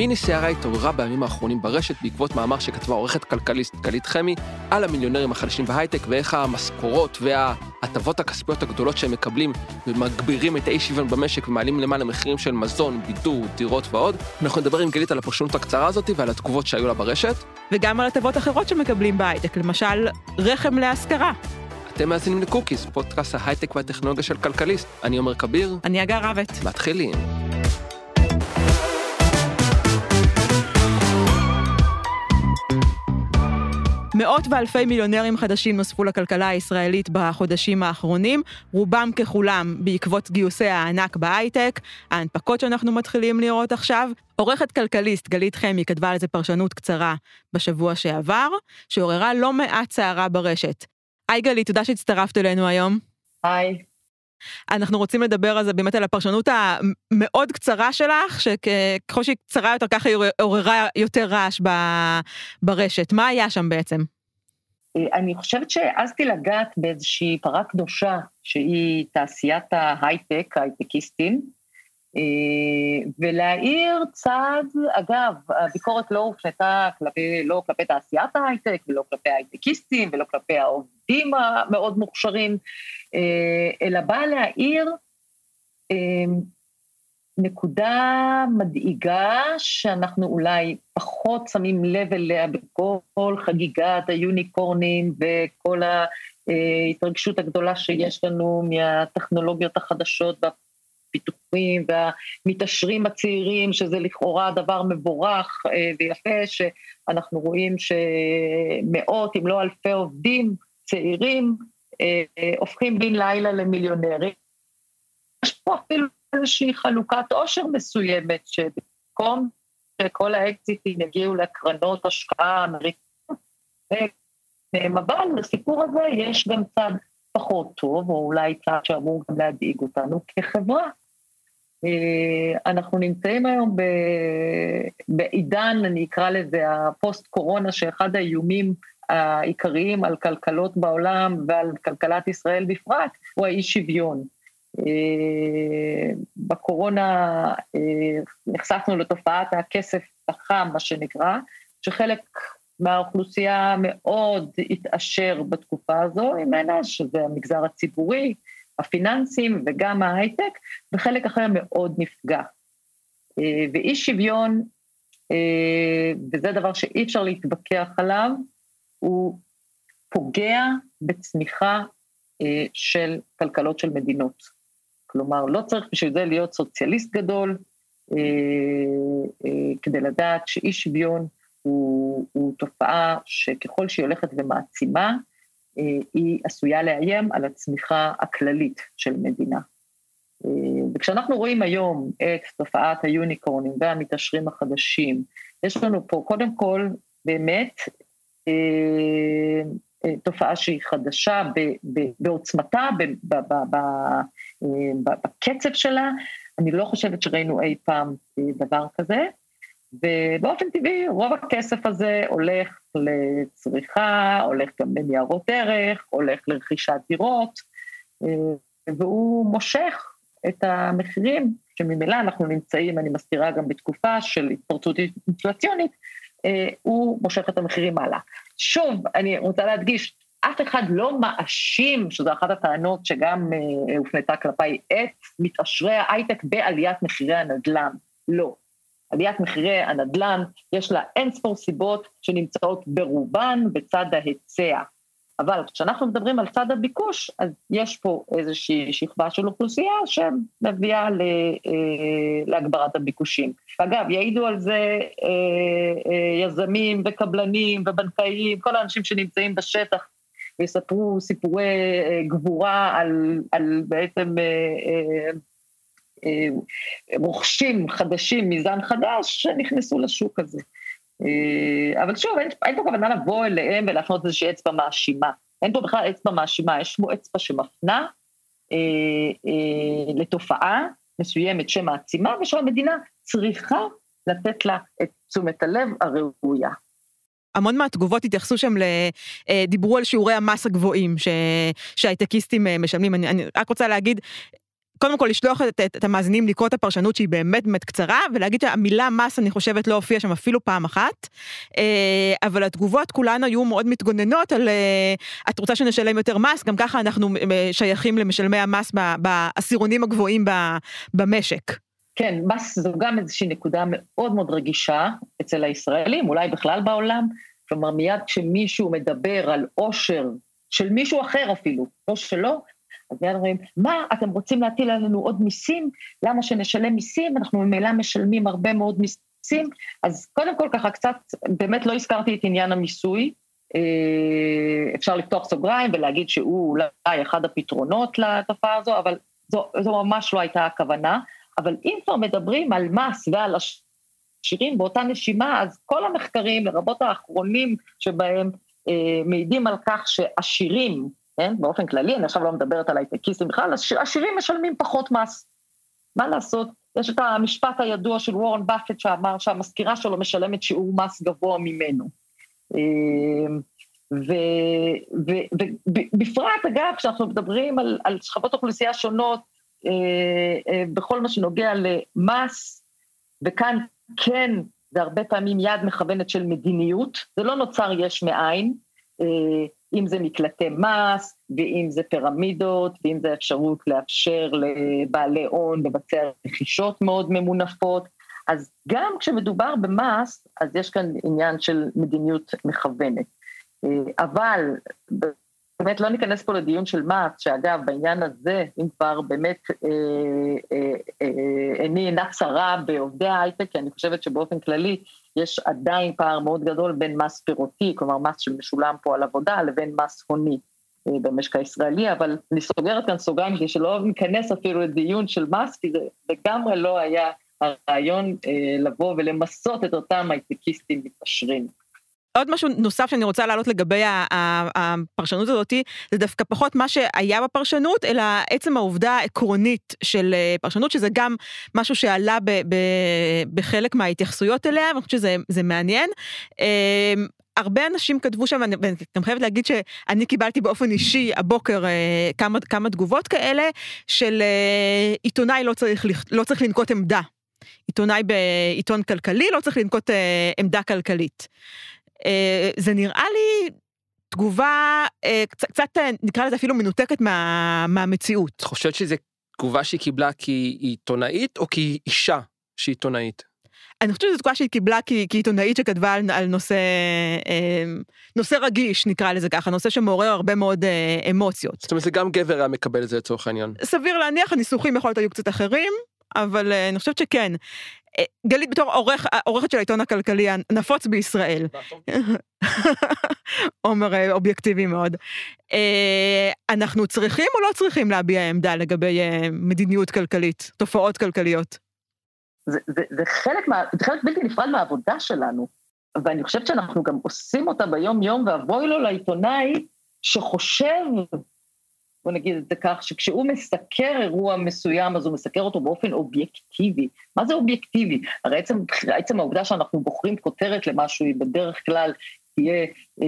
מיני סערה התעוררה בימים האחרונים ברשת בעקבות מאמר שכתבה עורכת כלכליסט גלית חמי על המיליונרים החדשים בהייטק ואיך המשכורות וההטבות הכספיות הגדולות שהם מקבלים ומגבירים את האי שוויון במשק ומעלים למעלה מחירים של מזון, בידור, דירות ועוד. אנחנו נדבר עם גלית על הפרשנות הקצרה הזאת ועל התגובות שהיו לה ברשת. וגם על הטבות אחרות שמקבלים בהייטק, למשל רחם להשכרה. אתם מאזינים לקוקיס, פודקאסט ההייטק והטכנולוגיה של כלכליסט. אני עומר כביר. אני אגר רבת. מתחילים. מאות ואלפי מיליונרים חדשים נוספו לכלכלה הישראלית בחודשים האחרונים, רובם ככולם בעקבות גיוסי הענק בהייטק, ההנפקות שאנחנו מתחילים לראות עכשיו. עורכת כלכליסט גלית חמי כתבה על זה פרשנות קצרה בשבוע שעבר, שעוררה לא מעט סערה ברשת. היי גלית, תודה שהצטרפת אלינו היום. היי. אנחנו רוצים לדבר על זה באמת על הפרשנות המאוד קצרה שלך, שככל שהיא קצרה יותר ככה היא עוררה יותר רעש ברשת. מה היה שם בעצם? אני חושבת שהעזתי לגעת באיזושהי פרה קדושה, שהיא תעשיית ההייטק, ההייטקיסטים, ולהאיר צד, אגב, הביקורת לא הופנתה כלפי, לא כלפי תעשיית ההייטק, ולא כלפי ההייטקיסטים, ולא כלפי העובדים המאוד מוכשרים, אלא באה להאיר נקודה מדאיגה שאנחנו אולי פחות שמים לב אליה בכל חגיגת היוניקורנים וכל ההתרגשות הגדולה שיש לנו מהטכנולוגיות החדשות והפיתוחים והמתעשרים הצעירים, שזה לכאורה דבר מבורך ויפה, שאנחנו רואים שמאות אם לא אלפי עובדים צעירים הופכים בן לילה למיליונרים. יש פה אפילו איזושהי חלוקת עושר מסוימת, שבמקום שכל האקזיטים יגיעו לקרנות השקעה אמריקאיות, אבל לסיפור הזה יש גם צד פחות טוב, או אולי צד שאמור גם להדאיג אותנו כחברה. אנחנו נמצאים היום בעידן, אני אקרא לזה הפוסט-קורונה, שאחד האיומים העיקריים על כלכלות בעולם ועל כלכלת ישראל בפרט, הוא האי שוויון. בקורונה נחשפנו לתופעת הכסף החם, מה שנקרא, שחלק מהאוכלוסייה מאוד התעשר בתקופה הזו ממנה, שזה המגזר הציבורי, הפיננסים וגם ההייטק, וחלק אחר מאוד נפגע. ואי שוויון, וזה דבר שאי אפשר להתווכח עליו, הוא פוגע בצמיחה של כלכלות של מדינות. כלומר, לא צריך בשביל זה להיות סוציאליסט גדול, כדי לדעת שאי שוויון הוא, הוא תופעה שככל שהיא הולכת ומעצימה, היא עשויה לאיים על הצמיחה הכללית של מדינה. וכשאנחנו רואים היום את תופעת היוניקורנים והמתעשרים החדשים, יש לנו פה קודם כל באמת תופעה שהיא חדשה בעוצמתה, בקצב שלה, אני לא חושבת שראינו אי פעם דבר כזה, ובאופן טבעי רוב הכסף הזה הולך לצריכה, הולך גם לניירות ערך, הולך לרכישת דירות, והוא מושך את המחירים, שממילא אנחנו נמצאים, אני מזכירה גם בתקופה של התפרצות אינפלציונית, הוא מושך את המחירים הלאה. שוב, אני רוצה להדגיש, אף אחד לא מאשים, שזו אחת הטענות שגם אה, הופנתה כלפיי, את מתעשרי ההייטק בעליית מחירי הנדל"ן. לא. עליית מחירי הנדל"ן, יש לה אין ספור סיבות שנמצאות ברובן בצד ההיצע. אבל כשאנחנו מדברים על צד הביקוש, אז יש פה איזושהי שכבה של אוכלוסייה שמביאה אה, להגברת הביקושים. אגב, יעידו על זה אה, אה, יזמים וקבלנים ובנקאים, כל האנשים שנמצאים בשטח, ויספרו סיפורי גבורה על, על בעצם רוכשים חדשים מזן חדש שנכנסו לשוק הזה. אבל שוב, אין, אין פה כוונה לבוא אליהם ולהפנות איזושהי אצבע מאשימה. אין פה בכלל אצבע מאשימה, יש פה אצבע שמפנה אה, אה, לתופעה מסוימת שמעצימה, ושהמדינה צריכה לתת לה את תשומת הלב הראויה. המון מהתגובות התייחסו שם, ל, דיברו על שיעורי המס הגבוהים שהייטקיסטים משלמים. אני, אני רק רוצה להגיד, קודם כל לשלוח את, את, את המאזינים לקרוא את הפרשנות שהיא באמת באמת קצרה, ולהגיד שהמילה מס, אני חושבת, לא הופיעה שם אפילו פעם אחת, אה, אבל התגובות כולן היו מאוד מתגוננות על אה, את רוצה שנשלם יותר מס, גם ככה אנחנו שייכים למשלמי המס בעשירונים הגבוהים במשק. כן, מס זו גם איזושהי נקודה מאוד מאוד רגישה אצל הישראלים, אולי בכלל בעולם. כלומר, מיד כשמישהו מדבר על עושר של מישהו אחר אפילו, לא שלו, אז מיד אומרים, מה, אתם רוצים להטיל עלינו עוד מיסים? למה שנשלם מיסים? אנחנו ממילא משלמים הרבה מאוד מיסים. אז קודם כל ככה קצת, באמת לא הזכרתי את עניין המיסוי. אה, אפשר לפתוח סוגריים ולהגיד שהוא אולי אחד הפתרונות לתופעה הזו, אבל זו, זו ממש לא הייתה הכוונה. אבל אם כבר מדברים על מס ועל עשירים באותה נשימה, אז כל המחקרים, לרבות האחרונים שבהם, אה, מעידים על כך שעשירים, כן, באופן כללי, אני עכשיו לא מדברת על הייטקיסטים בכלל, עשירים משלמים פחות מס. מה לעשות? יש את המשפט הידוע של וורן באפט שאמר שהמזכירה שלו משלמת שיעור מס גבוה ממנו. אה, ובפרט, אגב, כשאנחנו מדברים על, על שכבות אוכלוסייה שונות, אה, אה, בכל מה שנוגע למס, וכאן כן, זה הרבה פעמים יד מכוונת של מדיניות, זה לא נוצר יש מאין, אה, אם זה מקלטי מס, ואם זה פירמידות, ואם זה אפשרות לאפשר לבעלי הון לבצע רכישות מאוד ממונפות. אז גם כשמדובר במס, אז יש כאן עניין של מדיניות מכוונת. אבל באמת לא ניכנס פה לדיון של מס, שאגב, בעניין הזה, אם כבר באמת אה, עיני אינה צרה בעובדי ההייטק, כי אני חושבת שבאופן כללי יש עדיין פער מאוד גדול בין מס פירותי, כלומר מס שמשולם פה על עבודה, לבין מס הוני אה, במשק הישראלי, אבל אני סוגרת כאן סוגריים כדי שלא ניכנס אפילו לדיון של מס, כי זה לגמרי לא היה הרעיון אה, לבוא ולמסות את אותם הייטקיסטים מתעשרים. עוד משהו נוסף שאני רוצה להעלות לגבי הפרשנות הזאתי, זה דווקא פחות מה שהיה בפרשנות, אלא עצם העובדה העקרונית של אה, פרשנות, שזה גם משהו שעלה ב, ב, בחלק מההתייחסויות אליה, ואני חושבת שזה מעניין. אמ, הרבה אנשים כתבו שם, אני גם חייבת להגיד שאני קיבלתי באופן אישי הבוקר אה, כמה, כמה תגובות כאלה, של אה, עיתונאי לא צריך, לא צריך לנקוט עמדה. עיתונאי בעיתון כלכלי לא צריך לנקוט עמדה כלכלית. אה, זה נראה לי תגובה אה, קצת, אה, נקרא לזה אפילו מנותקת מה, מהמציאות. את חושבת שזו תגובה שהיא קיבלה כי היא עיתונאית או כי היא אישה שהיא עיתונאית? אני חושבת שזו תגובה שהיא קיבלה כעיתונאית שכתבה על, על נושא, נושא רגיש, נקרא לזה ככה, נושא שמעורר הרבה מאוד אמוציות. זאת אומרת, זה גם גבר היה מקבל את זה לצורך העניין. סביר להניח, הניסוחים יכול להיות היו קצת אחרים, אבל אני חושבת שכן. אה, גלית בתור עורך, עורכת של העיתון הכלכלי הנפוץ בישראל. עומר אה, אובייקטיבי מאוד. אה, אנחנו צריכים או לא צריכים להביע עמדה לגבי מדיניות כלכלית, תופעות כלכליות? זה, זה, זה, חלק מה, זה חלק בלתי נפרד מהעבודה שלנו, ואני חושבת שאנחנו גם עושים אותה ביום-יום, ואבוי לו לעיתונאי שחושב בוא נגיד את זה כך, שכשהוא מסקר אירוע מסוים, אז הוא מסקר אותו באופן אובייקטיבי. מה זה אובייקטיבי? הרי עצם, עצם העובדה שאנחנו בוחרים כותרת למשהו, היא בדרך כלל תהיה אה,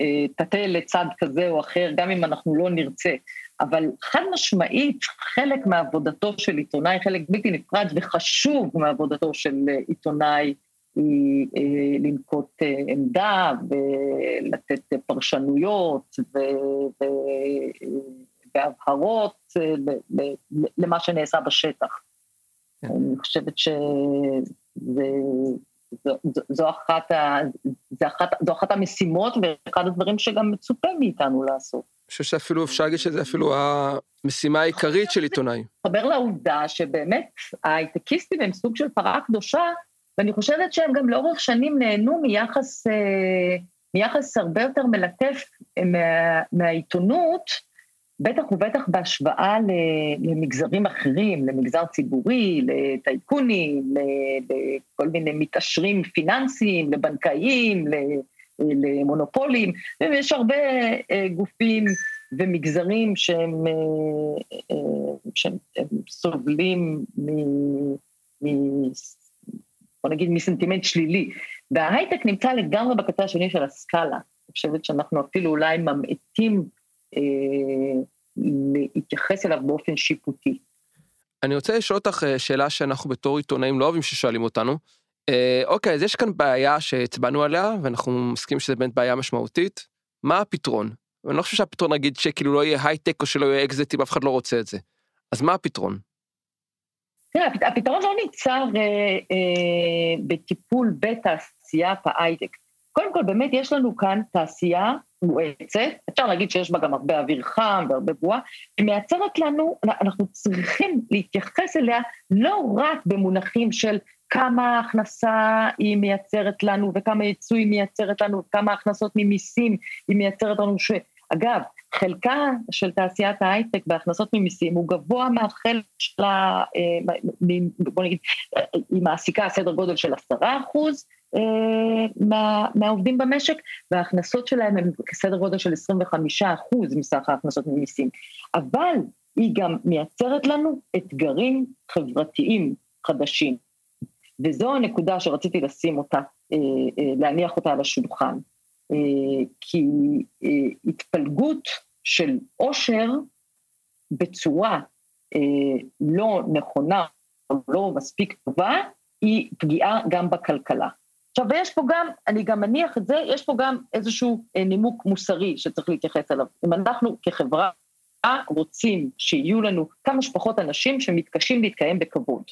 אה, תטה לצד כזה או אחר, גם אם אנחנו לא נרצה. אבל חד משמעית, חלק מעבודתו של עיתונאי, חלק בלתי נפרד וחשוב מעבודתו של עיתונאי, היא אה, לנקוט אה, עמדה ולתת פרשנויות ו, ו, בהבהרות אה, למה שנעשה בשטח. כן. אני חושבת שזו אחת, אחת, אחת המשימות ואחד הדברים שגם מצופה מאיתנו לעשות. אני חושב שאפילו אפשר להגיד שזה אפילו המשימה העיקרית של עיתונאי. מתחבר לעובדה שבאמת ההייטקיסטים הם סוג של פרה קדושה, ואני חושבת שהם גם לאורך שנים נהנו מיחס, אה, מיחס הרבה יותר מלטף מה, מהעיתונות, בטח ובטח בהשוואה למגזרים אחרים, למגזר ציבורי, לטייקונים, לכל מיני מתעשרים פיננסיים, לבנקאים, למונופולים, ויש הרבה אה, גופים ומגזרים שהם, אה, אה, שהם סובלים מ... מ בוא נגיד מסנטימנט שלילי. וההייטק נמצא לגמרי בקצה השני של הסקאלה. אני חושבת שאנחנו אפילו אולי ממעטים אה, להתייחס אליו באופן שיפוטי. אני רוצה לשאול אותך אה, שאלה שאנחנו בתור עיתונאים לא אוהבים ששואלים אותנו. אה, אוקיי, אז יש כאן בעיה שהצבענו עליה, ואנחנו מסכימים שזו באמת בעיה משמעותית. מה הפתרון? ואני לא חושב שהפתרון נגיד שכאילו לא יהיה הייטק או שלא יהיה אקזיטים, אף אחד לא רוצה את זה. אז מה הפתרון? תראה, הפתרון לא אה, אה, בטיפול בתעשיית ההייטק. קודם כל, באמת יש לנו כאן תעשייה מואצת, אפשר להגיד שיש בה גם הרבה אוויר חם והרבה בועה, היא מייצרת לנו, אנחנו צריכים להתייחס אליה לא רק במונחים של כמה הכנסה היא מייצרת לנו וכמה ייצוא היא מייצרת לנו וכמה הכנסות ממיסים היא מייצרת לנו, שאגב, חלקה של תעשיית ההייטק בהכנסות ממיסים הוא גבוה מהחלק שלה, אה, בוא נגיד, היא מעסיקה סדר גודל של עשרה אחוז, אה, מה, מהעובדים במשק, וההכנסות שלהם הן כסדר גודל של 25 אחוז מסך ההכנסות ממיסים. אבל היא גם מייצרת לנו אתגרים חברתיים חדשים. וזו הנקודה שרציתי לשים אותה, אה, אה, להניח אותה על השולחן. כי התפלגות של עושר בצורה לא נכונה או לא מספיק טובה, היא פגיעה גם בכלכלה. עכשיו, ויש פה גם, אני גם מניח את זה, יש פה גם איזשהו אה, נימוק מוסרי שצריך להתייחס אליו. אם אנחנו כחברה רוצים שיהיו לנו כמה שפחות אנשים שמתקשים להתקיים בכבוד.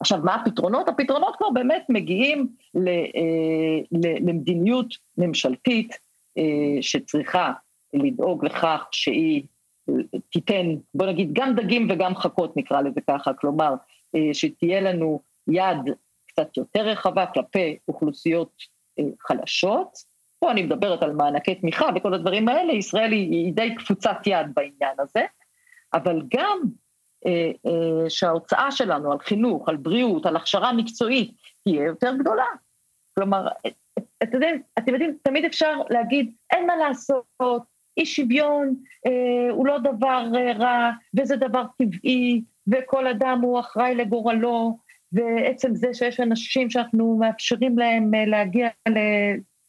עכשיו, מה הפתרונות? הפתרונות כבר באמת מגיעים ל, אה, ל, למדיניות ממשלתית אה, שצריכה לדאוג לכך שהיא תיתן, בוא נגיד, גם דגים וגם חכות, נקרא לזה ככה, כלומר, שתהיה לנו יד קצת יותר רחבה כלפי אוכלוסיות אה, חלשות. פה אני מדברת על מענקי תמיכה וכל הדברים האלה, ישראל היא, די קפוצת יד בעניין הזה, אבל גם אה, אה, שההוצאה שלנו על חינוך, על בריאות, על הכשרה מקצועית, תהיה יותר גדולה. כלומר, אתם יודעים, אתם יודעים, תמיד אפשר להגיד, אין מה לעשות, אי שוויון אה, הוא לא דבר רע, וזה דבר טבעי, וכל אדם הוא אחראי לגורלו, ועצם זה שיש אנשים שאנחנו מאפשרים להם אה, להגיע ל...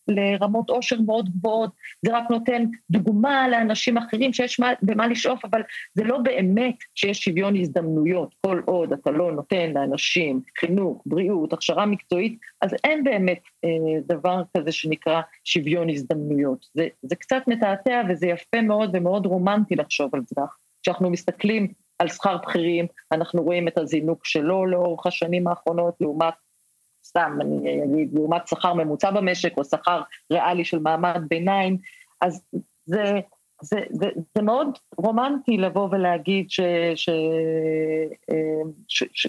לרמות עושר מאוד גבוהות, זה רק נותן דוגמה לאנשים אחרים שיש מה, במה לשאוף, אבל זה לא באמת שיש שוויון הזדמנויות. כל עוד אתה לא נותן לאנשים חינוך, בריאות, הכשרה מקצועית, אז אין באמת אה, דבר כזה שנקרא שוויון הזדמנויות. זה, זה קצת מתעתע וזה יפה מאוד ומאוד רומנטי לחשוב על זה. כשאנחנו מסתכלים על שכר בכירים, אנחנו רואים את הזינוק שלו לאורך השנים האחרונות לעומת, סתם אני אגיד, לעומת שכר ממוצע במשק או שכר ריאלי של מעמד ביניים, אז זה, זה, זה, זה מאוד רומנטי לבוא ולהגיד ש, ש, אה, ש, ש,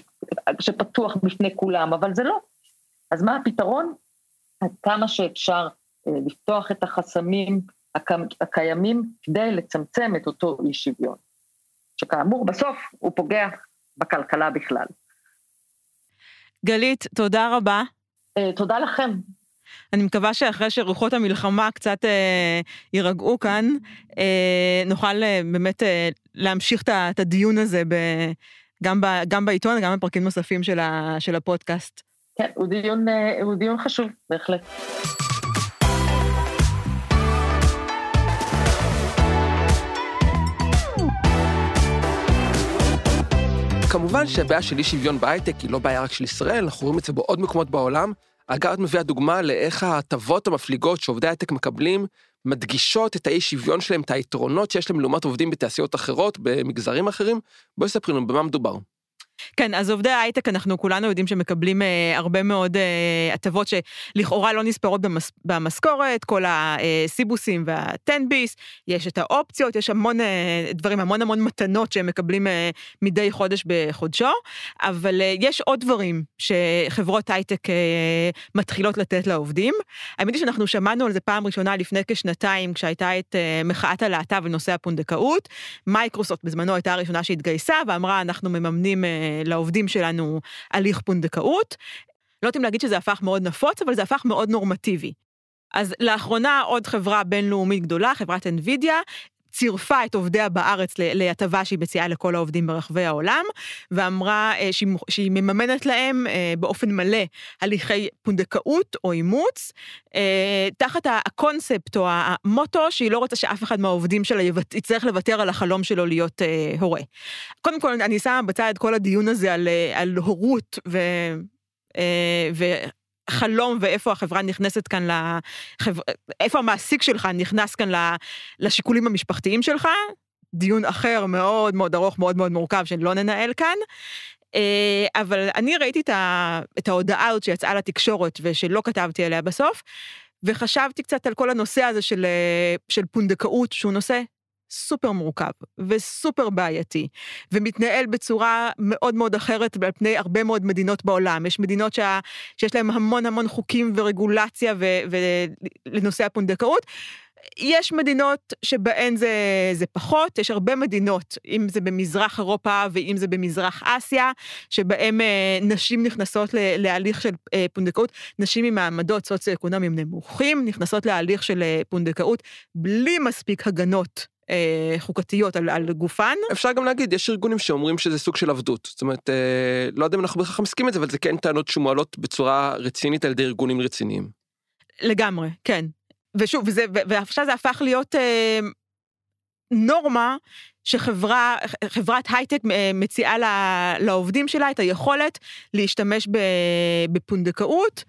שפתוח בפני כולם, אבל זה לא. אז מה הפתרון? עד כמה שאפשר אה, לפתוח את החסמים הקיימים כדי לצמצם את אותו אי שוויון. שכאמור בסוף הוא פוגע בכלכלה בכלל. גלית, תודה רבה. Uh, תודה לכם. אני מקווה שאחרי שרוחות המלחמה קצת אה, יירגעו כאן, אה, נוכל אה, באמת אה, להמשיך את הדיון הזה ב, גם, ב, גם בעיתון וגם בפרקים נוספים של, ה, של הפודקאסט. כן, הוא דיון, אה, הוא דיון חשוב, בהחלט. כמובן שהבעיה של אי שוויון בהייטק היא לא בעיה רק של ישראל, אנחנו רואים את זה בעוד מקומות בעולם. אגב, את מביאה דוגמה לאיך ההטבות המפליגות שעובדי הייטק מקבלים, מדגישות את האי שוויון שלהם, את היתרונות שיש להם לעומת עובדים בתעשיות אחרות, במגזרים אחרים. בואי ספרי לנו במה מדובר. כן, אז עובדי ההייטק, אנחנו כולנו יודעים שמקבלים אה, הרבה מאוד אה, הטבות שלכאורה לא נספרות במס, במשכורת, כל הסיבוסים והטנביס, יש את האופציות, יש המון אה, דברים, המון המון מתנות שהם מקבלים אה, מדי חודש בחודשו, אבל אה, יש עוד דברים שחברות הייטק אה, מתחילות לתת לעובדים. האמת היא שאנחנו שמענו על זה פעם ראשונה לפני כשנתיים, כשהייתה את אה, מחאת הלהט"ב בנושא הפונדקאות. מייקרוסופט בזמנו הייתה הראשונה שהתגייסה ואמרה, אנחנו מממנים אה, לעובדים שלנו הליך פונדקאות. לא יודעים להגיד שזה הפך מאוד נפוץ, אבל זה הפך מאוד נורמטיבי. אז לאחרונה עוד חברה בינלאומית גדולה, חברת NVIDIA, צירפה את עובדיה בארץ להטבה שהיא מציעה לכל העובדים ברחבי העולם, ואמרה אה, שהיא, מממנת להם אה, באופן מלא הליכי פונדקאות או אימוץ, אה, תחת הקונספט או המוטו שהיא לא רוצה שאף אחד מהעובדים שלה יצטרך לוותר על החלום שלו להיות הורה. קודם כל, אני שמה בצד כל הדיון הזה על, על הורות ו... חלום ואיפה החברה נכנסת כאן, לחבר... איפה המעסיק שלך נכנס כאן לשיקולים המשפחתיים שלך, דיון אחר מאוד מאוד ארוך, מאוד מאוד מורכב, שלא ננהל כאן. אה, אבל אני ראיתי את ההודעה הזאת שיצאה לתקשורת ושלא כתבתי עליה בסוף, וחשבתי קצת על כל הנושא הזה של, אה, של פונדקאות, שהוא נושא סופר מורכב וסופר בעייתי, ומתנהל בצורה מאוד מאוד אחרת על פני הרבה מאוד מדינות בעולם. יש מדינות שה, שיש להן המון המון חוקים ורגולציה ו, ולנושא הפונדקאות. יש מדינות שבהן זה, זה פחות, יש הרבה מדינות, אם זה במזרח אירופה ואם זה במזרח אסיה, שבהן אה, נשים נכנסות ל, להליך של אה, פונדקאות, נשים עם מעמדות סוציו-אקונומיים נמוכים נכנסות להליך של אה, פונדקאות בלי מספיק הגנות אה, חוקתיות על, על גופן. אפשר גם להגיד, יש ארגונים שאומרים שזה סוג של עבדות. זאת אומרת, אה, לא יודע אם אנחנו בהכרח מסכימים את זה, אבל זה כן טענות שמועלות בצורה רצינית על ידי ארגונים רציניים. לגמרי, כן. ושוב, וזה, ועכשיו זה הפך להיות אה, נורמה שחברה, חברת הייטק אה, מציעה לעובדים שלה את היכולת להשתמש בפונדקאות.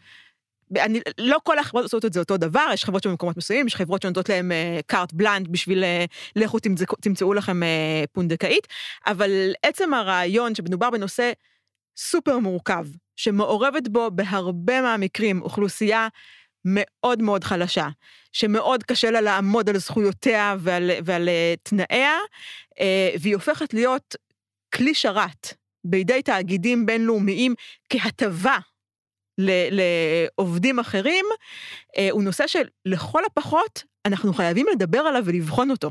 אני, לא כל החברות עושות את זה אותו דבר, יש חברות שבמקומות מסוימים, יש חברות שנותנות להם קארט uh, בלנד בשביל uh, לכו תמצאו, תמצאו לכם uh, פונדקאית, אבל עצם הרעיון שמדובר בנושא סופר מורכב, שמעורבת בו בהרבה מהמקרים אוכלוסייה מאוד מאוד חלשה, שמאוד קשה לה לעמוד על זכויותיה ועל, ועל uh, תנאיה, uh, והיא הופכת להיות כלי שרת בידי תאגידים בינלאומיים כהטבה לעובדים אחרים, אה, הוא נושא שלכל הפחות אנחנו חייבים לדבר עליו ולבחון אותו.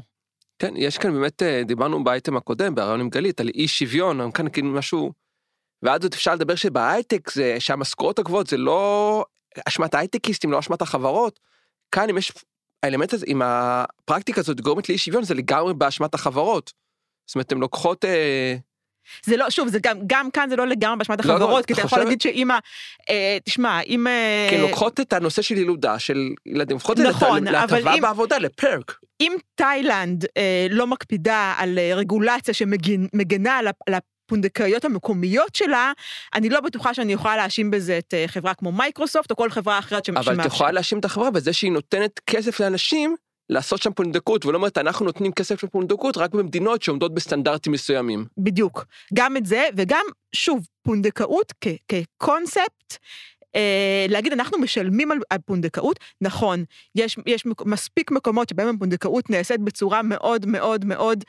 כן, יש כאן באמת, אה, דיברנו באייטם הקודם, בהרעיון עם גלית, על אי שוויון, כאן כאילו משהו, ואז עוד אפשר לדבר שבהייטק שהמשכורות הגבוהות זה לא אשמת ההייטקיסטים, לא אשמת החברות. כאן אם יש, האלמנט הזה, אם הפרקטיקה הזאת גורמת לאי שוויון, זה לגמרי באשמת החברות. זאת אומרת, הן לוקחות... אה, זה לא, שוב, זה גם, גם כאן זה לא לגמרי באשמת לא, לא, החברות, לא, כי אתה יכול להגיד שאמא, אה, תשמע, אם... אה... כן, לוקחות את הנושא של ילודה, של ילדים, לוקחות נכון, את זה להטבה בעבודה, לפרק. אם תאילנד אה, לא מקפידה על אה, רגולציה שמגנה על, על הפונדקאיות המקומיות שלה, אני לא בטוחה שאני יכולה להאשים בזה את אה, חברה כמו מייקרוסופט או כל חברה אחרת שמאפשרת. אבל את יכולה להאשים את החברה בזה שהיא נותנת כסף לאנשים לעשות שם פונדקות, ולא אומרת, אנחנו נותנים כסף לפונדקות רק במדינות שעומדות בסטנדרטים מסוימים. בדיוק. גם את זה, וגם, שוב, פונדקאות כקונספט, אה, להגיד, אנחנו משלמים על, על פונדקאות, נכון, יש, יש מספיק מקומות שבהם הפונדקאות נעשית בצורה מאוד מאוד מאוד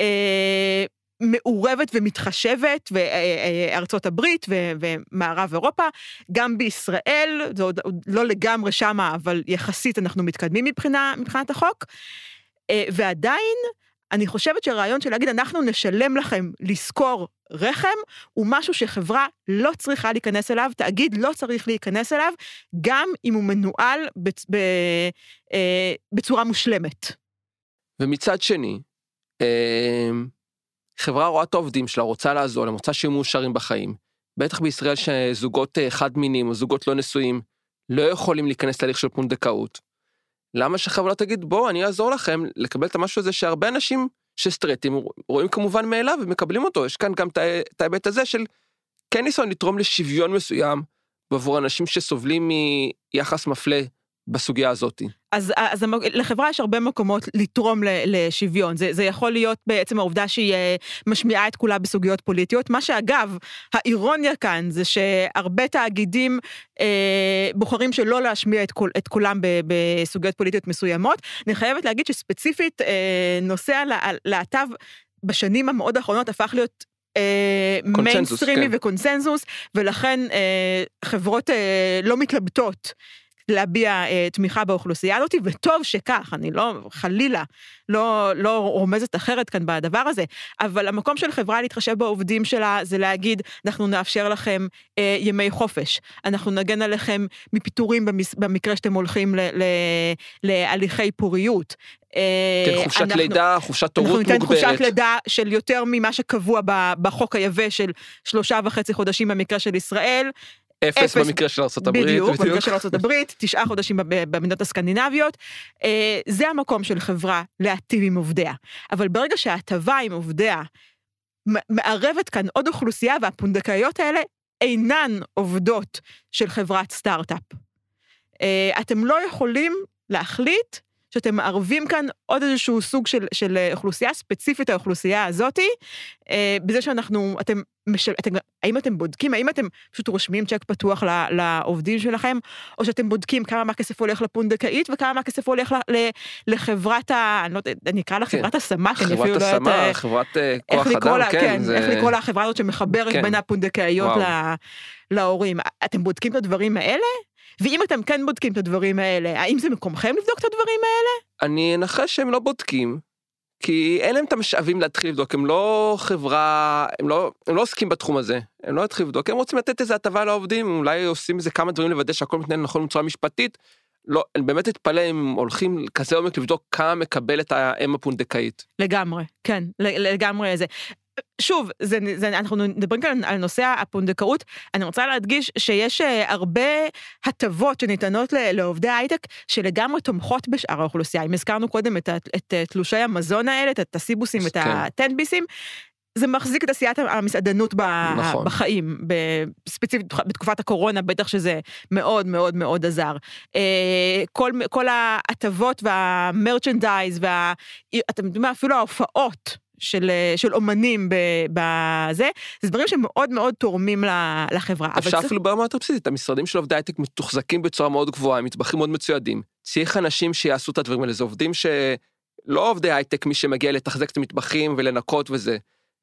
אה, מעורבת ומתחשבת, וארצות הברית ומערב אירופה, גם בישראל, זה עוד לא לגמרי שמה, אבל יחסית אנחנו מתקדמים מבחינה, מבחינת החוק, אה, ועדיין, אני חושבת שהרעיון של להגיד, אנחנו נשלם לכם לשכור רחם, הוא משהו שחברה לא צריכה להיכנס אליו, תאגיד לא צריך להיכנס אליו, גם אם הוא מנוהל בצ... ב... אה, בצורה מושלמת. ומצד שני, אה, חברה רואה את העובדים שלה, רוצה לעזור להם, רוצה שיהיו מאושרים בחיים. בטח בישראל שזוגות אה, חד מיניים או זוגות לא נשואים לא יכולים להיכנס להליך של פונדקאות. למה שחברה תגיד, בואו, אני אעזור לכם לקבל את המשהו הזה שהרבה אנשים שסטרייטים רואים כמובן מאליו ומקבלים אותו. יש כאן גם את ההיבט הזה של כן ניסיון לתרום לשוויון מסוים בעבור אנשים שסובלים מיחס מפלה בסוגיה הזאת. אז, אז לחברה יש הרבה מקומות לתרום לשוויון. זה, זה יכול להיות בעצם העובדה שהיא אה, משמיעה את כולה בסוגיות פוליטיות. מה שאגב, האירוניה כאן זה שהרבה תאגידים אה, בוחרים שלא להשמיע את, קול, את קולם ב, בסוגיות פוליטיות מסוימות. אני חייבת להגיד שספציפית אה, נושא הלהט"ב בשנים המאוד האחרונות הפך להיות מיינסטרימי כן. וקונצנזוס, ולכן אה, חברות אה, לא מתלבטות להביע אה, תמיכה באוכלוסייה הזאת, וטוב שכך, אני לא, חלילה, לא, לא רומזת אחרת כאן בדבר הזה, אבל המקום של חברה להתחשב בעובדים שלה זה להגיד, אנחנו נאפשר לכם אה, ימי חופש, אנחנו נגן עליכם מפיטורים במס, במקרה שאתם הולכים ל, ל, להליכי פוריות. אה, כן, חופשת אנחנו, לידה, חופשת הורות מוגברת. אנחנו ניתן חופשת לידה של יותר ממה שקבוע בחוק היבש של שלושה וחצי חודשים במקרה של ישראל. אפס, במקרה של ארה"ב. בדיוק, במקרה של ארה"ב, תשעה חודשים במדינות הסקנדינביות. אה, זה המקום של חברה להטיב עם עובדיה. אבל ברגע שההטבה עם עובדיה מערבת כאן עוד אוכלוסייה, והפונדקאיות האלה אינן עובדות של חברת סטארט-אפ. אה, אתם לא יכולים להחליט שאתם מערבים כאן עוד איזשהו סוג של, של אוכלוסייה ספציפית, האוכלוסייה הזאתי, אה, בזה שאנחנו, אתם, משל, אתם, האם אתם בודקים, האם אתם פשוט רושמים צ'ק פתוח ל, לעובדים שלכם, או שאתם בודקים כמה מהכסף הולך לפונדקאית וכמה מהכסף הולך ל, ל, לחברת ה... אני לא יודעת, אני אקרא לה כן. חברת השמה, כי אני אפילו לא יודעת... חברת השמה, חברת אה, כוח אדם, לה, כן. כן זה... איך לקרוא לחברה הזאת שמחברת כן. בין הפונדקאיות ל, להורים. אתם בודקים את הדברים האלה? ואם אתם כן בודקים את הדברים האלה, האם זה מקומכם לבדוק את הדברים האלה? אני אנחש שהם לא בודקים, כי אין להם את המשאבים להתחיל לבדוק, הם לא חברה, הם לא, הם לא עוסקים בתחום הזה, הם לא יתחילו לבדוק, הם רוצים לתת איזה הטבה לעובדים, אולי עושים איזה כמה דברים לוודא שהכל מתנהל נכון בצורה משפטית. לא, אני באמת אתפלא אם הולכים כזה עומק לבדוק כמה מקבלת האם הפונדקאית. לגמרי, כן, לגמרי זה. שוב, זה, זה, אנחנו מדברים כאן על נושא הפונדקאות, אני רוצה להדגיש שיש אה, הרבה הטבות שניתנות לעובדי הייטק שלגמרי תומכות בשאר האוכלוסייה. אם הזכרנו קודם את, את, את תלושי המזון האלה, את הסיבוסים, את כן. הטנביסים, זה מחזיק את עשיית המסעדנות נכון. בחיים, ספציפית בתקופת הקורונה, בטח שזה מאוד מאוד מאוד עזר. אה, כל, כל ההטבות והמרצ'נדייז, וה... אתם יודעים מה, אפילו ההופעות. של, אה, של אומנים בזה, זה דברים שמאוד מאוד תורמים לחברה. אפשר אפילו צריך... ברמה יותר בסיסית, המשרדים של עובדי הייטק מתוחזקים בצורה מאוד גבוהה, עם מטבחים מאוד מצוידים. צריך אנשים שיעשו את הדברים האלה, זה עובדים שלא עובדי הייטק, מי שמגיע לתחזק את המטבחים ולנקות וזה.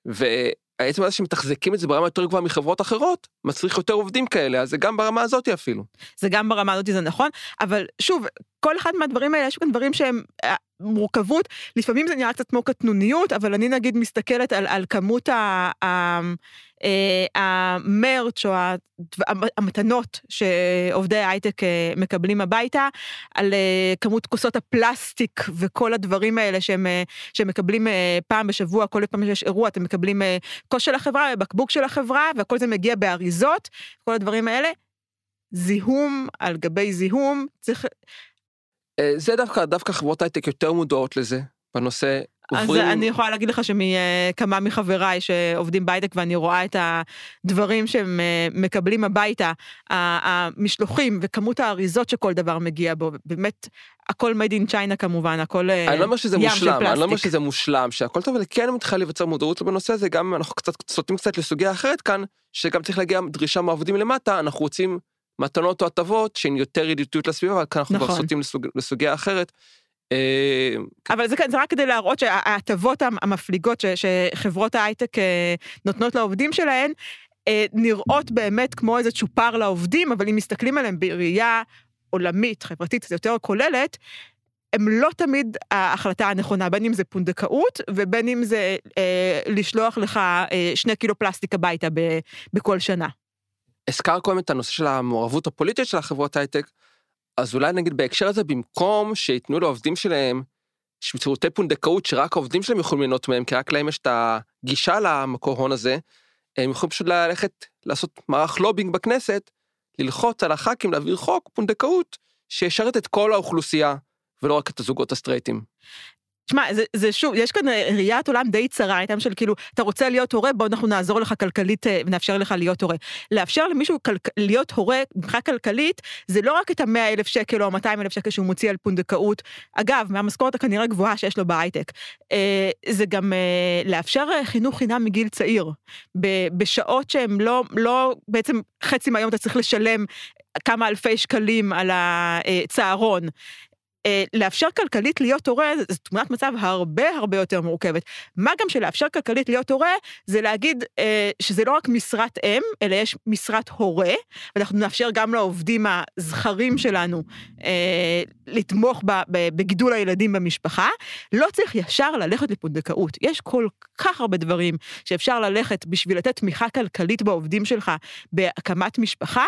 והעצם הזה שמתחזקים את זה ברמה יותר גבוהה מחברות אחרות, מצריך יותר עובדים כאלה, אז זה גם ברמה הזאת אפילו. זה גם ברמה הזאת, זה נכון, אבל שוב, כל אחד מהדברים האלה, יש כאן דברים שהם אה, מורכבות, לפעמים זה נראה קצת כמו קטנוניות, אבל אני נגיד מסתכלת על, על כמות ה, ה, אה, המרץ' או המתנות שעובדי הייטק אה, מקבלים הביתה, על כמות כוסות הפלסטיק וכל הדברים האלה שהם, שהם מקבלים פעם בשבוע, כל פעם שיש אירוע אתם מקבלים כוס של החברה, בקבוק של החברה, והכל זה מגיע באריזות, כל הדברים האלה. זיהום על גבי זיהום, צריך אה, זה דווקא, דווקא חברות הייטק יותר מודעות לזה, בנושא. אז עוברים... אני יכולה להגיד לך שמכמה מחבריי שעובדים בהייטק ואני רואה את הדברים שהם אה, מקבלים הביתה, המשלוחים וכמות האריזות שכל דבר מגיע בו, באמת הכל made in China כמובן, הכל אה, אני לא אומר שזה מושלם, אני לא אומר שזה מושלם, שהכל טוב, אבל כן מתחיל לבצע מודעות בנושא הזה, גם אנחנו קצת סוטים קצת לסוגיה אחרת כאן, שגם צריך להגיע דרישה מהעובדים למטה, אנחנו רוצים מתנות או הטבות שהן יותר ידידותיות לסביבה, אבל כאן אנחנו נכון. כבר סוטים לסוג, לסוגיה אחרת. אה, אבל זה, זה רק כדי להראות שההטבות המפליגות ש, שחברות ההייטק אה, נותנות לעובדים שלהן, אה, נראות באמת כמו איזה צ'ופר לעובדים, אבל אם מסתכלים עליהם בראייה עולמית, חברתית, יותר כוללת, הם לא תמיד ההחלטה הנכונה, בין אם זה פונדקאות ובין אם זה אה, לשלוח לך אה, שני קילו פלסטיק הביתה ב, בכל שנה. הזכר קודם את הנושא של המעורבות הפוליטית של החברות הייטק, אז אולי נגיד בהקשר הזה, במקום שייתנו לעובדים שלהם שירותי פונדקאות שרק העובדים שלהם יכולים ליהנות מהם, כי רק להם יש את הגישה למקור הון הזה, הם יכולים פשוט ללכת לעשות מערך לובינג בכנסת, ללחוץ על הח"כים להעביר חוק פונדקאות שישרת את כל האוכלוסייה, ולא רק את הזוגות הסטרייטים. שמע, זה, זה שוב, יש כאן אה, ראיית עולם די צרה, הייתם של כאילו, אתה רוצה להיות הורה, בוא אנחנו נעזור לך כלכלית אה, ונאפשר לך להיות הורה. לאפשר למישהו כל, להיות הורה מבחינה כלכלית, זה לא רק את המאה אלף שקל או המאתיים אלף שקל שהוא מוציא על פונדקאות, אגב, מהמשכורת הכנראה גבוהה שיש לו בהייטק. אה, זה גם לאפשר חינוך חינם מגיל צעיר, בשעות שהן לא, לא, בעצם חצי מהיום אתה צריך לשלם כמה אלפי שקלים על הצהרון. אה, לאפשר כלכלית להיות הורה, זו תמונת מצב הרבה הרבה יותר מורכבת. מה גם שלאפשר כלכלית להיות הורה, זה להגיד אה, שזה לא רק משרת אם, אלא יש משרת הורה, ואנחנו נאפשר גם לעובדים הזכרים שלנו אה, לתמוך ב, ב, בגידול הילדים במשפחה. לא צריך ישר ללכת לפונדקאות. יש כל כך הרבה דברים שאפשר ללכת בשביל לתת תמיכה כלכלית בעובדים שלך בהקמת משפחה.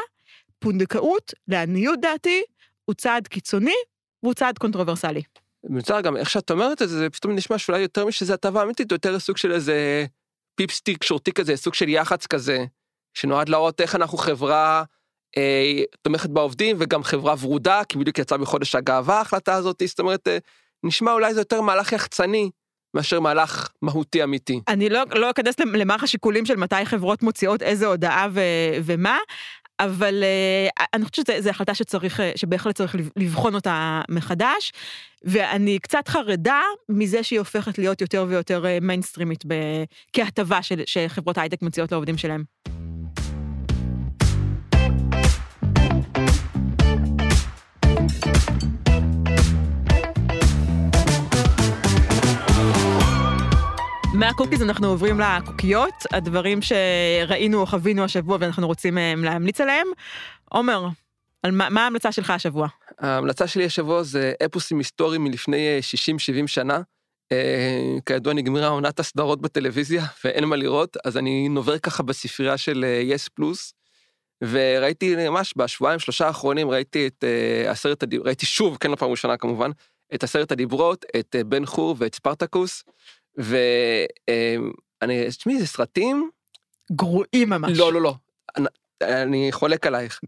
פונדקאות, לעניות דעתי, הוא צעד קיצוני והוא צעד controversial. מצטער גם איך שאת אומרת את זה, זה פתאום נשמע שאולי יותר משזה הטבה אמיתית, יותר סוג של איזה publicity stunt כזה, סוג של יח"צ כזה, שנועד להראות איך אנחנו חברה אה, תומכת בעובדים וגם חברה ורודה, כי בדיוק יצא בחודש הגאווה ההחלטה הזאת, זאת אומרת, אה, נשמע אולי זה יותר מהלך יחצני. מאשר מהלך מהותי אמיתי. אני לא, לא אכנס למערך השיקולים של מתי חברות מוציאות איזה הודעה ו, ומה, אבל uh, אני חושבת שזו החלטה שצריך, אה, שבהחלט צריך לבחון אותה מחדש, ואני קצת חרדה מזה שהיא הופכת להיות יותר ויותר מיינסטרימית כהטבה שחברות הייטק מציעות לעובדים שלהם. מה cookies אנחנו עוברים לקוקיות, הדברים שראינו או חווינו השבוע ואנחנו רוצים אה, להמליץ עליהם. עומר, על מה, מה ההמלצה שלך השבוע? ההמלצה שלי השבוע זה אפוסים היסטוריים מלפני 60-70 אה, שנה. אה, כידוע נגמרה עונת הסדרות בטלוויזיה ואין מה לראות, אז אני נובר ככה בספרייה של יס uh, פלוס, וראיתי ממש בשבועיים שלושה האחרונים ראיתי את uh, עשרת הדיברות, ראיתי שוב, כן לפעם ראשונה כמובן, את עשרת הדיברות, את uh, בן חור ואת ספרטקוס. ואני, תשמעי, זה סרטים... גרועים ממש. לא, לא, לא. אני, חולק עלייך.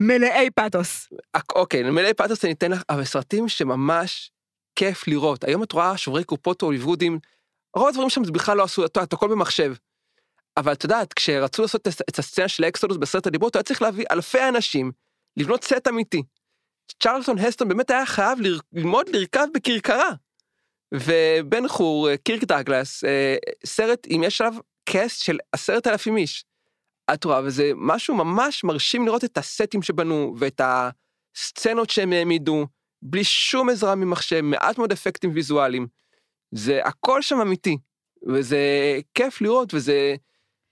מלאי פאתוס. אוקיי, מלאי פאתוס אני אתן לך, אבל סרטים שממש כיף לראות. היום את רואה שוברי קופות הוליוודים, רוב הדברים שם זה בכלל לא עשו, את הכל במחשב. אבל את יודעת, כשרצו לעשות את הסצנה של ה exodus בסרט הדיברות, היה צריך להביא אלפי אנשים, לבנות סט אמיתי. צ'רלטון הסטון באמת היה חייב ללמוד לרכב בכרכרה. ובן חור, קירק דאגלס, אה, סרט אם יש עליו קאסט של עשרת אלפים איש. את רואה, וזה משהו ממש מרשים לראות את הסטים שבנו ואת הסצנות שהם העמידו, בלי שום עזרה ממחשב, מעט מאוד אפקטים ויזואליים. זה הכל שם אמיתי, וזה כיף לראות, וזה...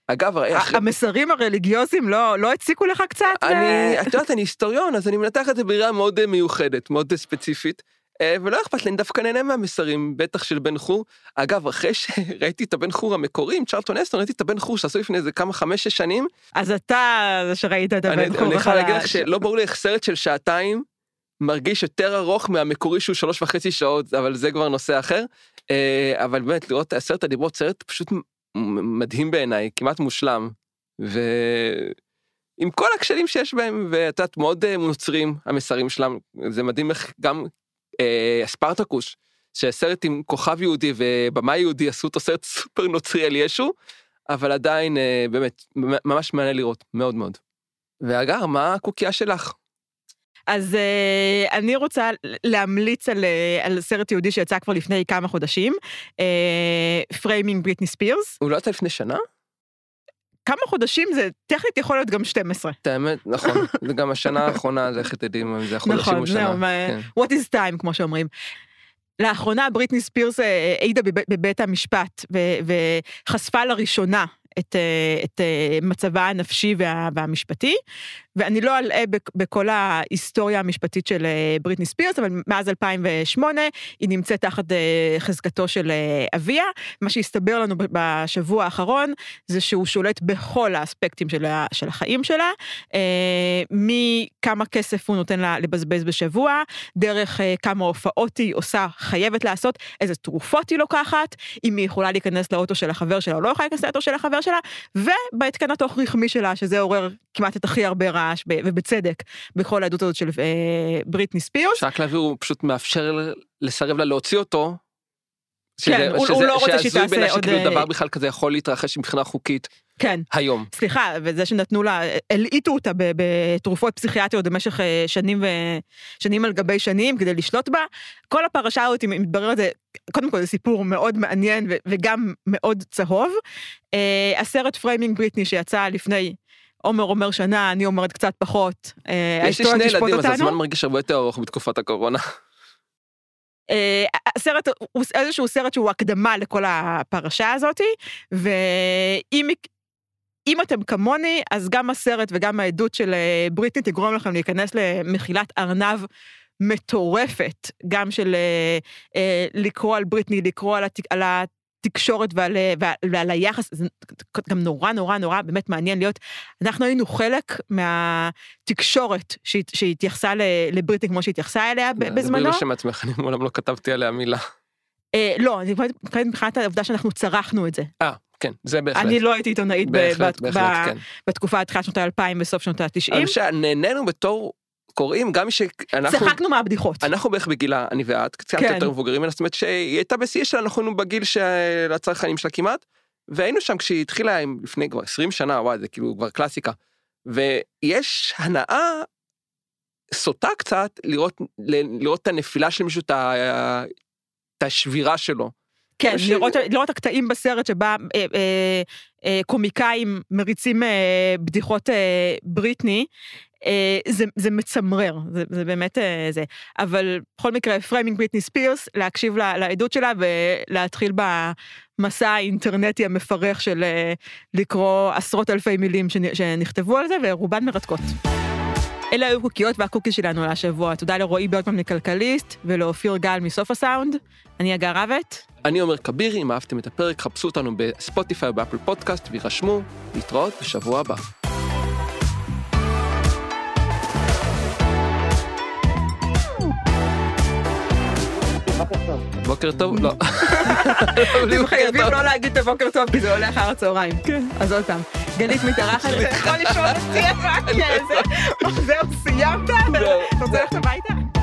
אגב, המסרים הרליגיוזיים לא, לא הציקו לך קצת? אני, את יודעת, אני היסטוריון, אז אני מנתח את זה בראייה מאוד מיוחדת, מאוד ספציפית. אה, ולא אכפת לי, אני דווקא נהנה מהמסרים, בטח של בן חור. אגב, אחרי שראיתי את הבן חור המקורי עם צ'רלטון אסטון, ראיתי את הבן חור שעשו לפני איזה כמה חמש-שש שנים. אז אתה זה שראית את הבן חור. אני יכול להגיד לך שלא ברור לי איך סרט של שעתיים מרגיש יותר ארוך מהמקורי שהוא שלוש וחצי שעות, אבל זה כבר נושא אחר. אה, אבל באמת, לראות עשרת הדיברות, סרט פשוט מדהים בעיניי, כמעט מושלם. ו... עם כל הכשלים שיש בהם, ואת יודעת, מאוד אה, נוצרים המסרים שלהם, זה מדהים איך גם אה, ספרטקוס, שסרט עם כוכב יהודי ובמאי יהודי עשו אותו סרט סופר נוצרי על ישו, אבל עדיין אה, באמת ממש מעניין לראות, מאוד מאוד. ואגר, מה הקוקייה שלך? אז uh, אני רוצה להמליץ על, uh, על סרט יהודי שיצא כבר לפני כמה חודשים, Framing Britney Spears. הוא לא יצא לפני שנה? כמה חודשים זה טכנית יכול להיות גם 12. את האמת, נכון, זה גם השנה האחרונה, זה איך תדעי אם זה החודשים או שנה. נכון, זהו, כן. what is time, כמו שאומרים. לאחרונה בריטני ספירס אה, העידה בבית המשפט וחשפה לראשונה את, את מצבה הנפשי וה, והמשפטי, ואני לא אלאה בכל ההיסטוריה המשפטית של אה, בריטני ספירס, אבל מאז 2008 היא נמצאת תחת אה, חזקתו של אה, אביה. מה שהסתבר לנו בשבוע האחרון זה שהוא שולט בכל האספקטים של, של החיים שלה, מכמה כסף הוא נותן לה לבזבז בשבוע, דרך כמה הופעות היא עושה, חייבת לעשות, איזה תרופות היא לוקחת, אם היא יכולה להיכנס לאוטו של החבר שלה או לא יכולה להיכנס לאוטו של החבר שלה, ובהתקן התוך רחמי שלה, שזה עורר כמעט את הכי הרבה. רעש, ובצדק, בכל העדות הזאת של אה, בריטני ספירס. שרק להבהיר, הוא פשוט מאפשר לסרב לה להוציא אותו. כן, הוא, שזה, הוא לא רוצה שהיא תעשה עוד... שהזוי שכאילו דבר בכלל כזה יכול להתרחש מבחינה חוקית. כן. היום. סליחה, וזה שנתנו לה, הלעיטו אותה בתרופות פסיכיאטריות במשך אה, שנים ושנים על גבי שנים כדי לשלוט בה. כל הפרשה הזאת, אם מתברר את זה, קודם כל זה סיפור מאוד מעניין וגם מאוד צהוב. אה, הסרט Framing Britney שיצא לפני עומר אומר שנה, אני אומרת קצת פחות. אה, יש לי שני ילדים, אז הזמן מרגיש הרבה יותר ארוך בתקופת הקורונה. אה, הסרט הוא איזשהו סרט שהוא הקדמה לכל הפרשה הזאתי, ואם אם אתם כמוני, אז גם הסרט וגם העדות של אה, בריטני תגרום לכם להיכנס למחילת ארנב מטורפת, גם של אה, אה, לקרוא על בריטני, לקרוא על, התק, על התקשורת ועל, ועל, ועל היחס, זה גם נורא נורא נורא באמת מעניין להיות, אנחנו היינו חלק מהתקשורת שהתייחסה לבריטני כמו שהתייחסה אליה בזמנו. זה שם עצמך, אני מעולם לא כתבתי עליה מילה. אה, לא, אני מתכוונת מבחינת העובדה שאנחנו צרחנו את זה. אה, כן, זה בהחלט. אני לא הייתי עיתונאית בהחלט, בהחלט, כן. בתקופה התחילת שנות האלפיים וסוף שנות התשעים. חושב שנהנינו בתור קוראים, גם שאנחנו... צחקנו מהבדיחות. אנחנו בערך בגילה, אני ואת, קצת כן. יותר מבוגרים זאת אומרת שהיא הייתה בשיא שלה, אנחנו בגיל של הצרכנים שלה כמעט, והיינו שם כשהיא התחילה לפני כבר 20 שנה, וואי, זה כאילו כבר קלאסיקה. ויש הנאה סוטה קצת לראות, לראות את הנפילה של מישהו, את השבירה שלו. כן, ש... לראות, לראות הקטעים בסרט שבה אה, אה, אה, קומיקאים מריצים אה, בדיחות אה, בריטני, אה, זה, זה מצמרר, זה, זה באמת אה, זה. אבל בכל מקרה, Framing Britney Spears, להקשיב לה, לעדות שלה ולהתחיל במסע האינטרנטי המפרך של אה, לקרוא עשרות אלפי מילים שנכתבו על זה, ורובן מרתקות. אלה היו קוקיות והקוקי שלנו להשבוע. תודה לרועי ברטמן מכלכליסט ולאופיר גל מסוף הסאונד. אני אגר רבת. אני עומר כבירי, אם אהבתם את הפרק, חפשו אותנו בספוטיפיי או באפל פודקאסט וירשמו, להתראות בשבוע הבא. בוקר טוב? לא. אתם חייבים לא להגיד את הבוקר טוב, כי זה עולה אחר הצהריים. כן. אז עוד פעם, גלית מתארחת, אתה יכול לשאול אותי מה זה? זהו, סיימת? אתה רוצה ללכת הביתה?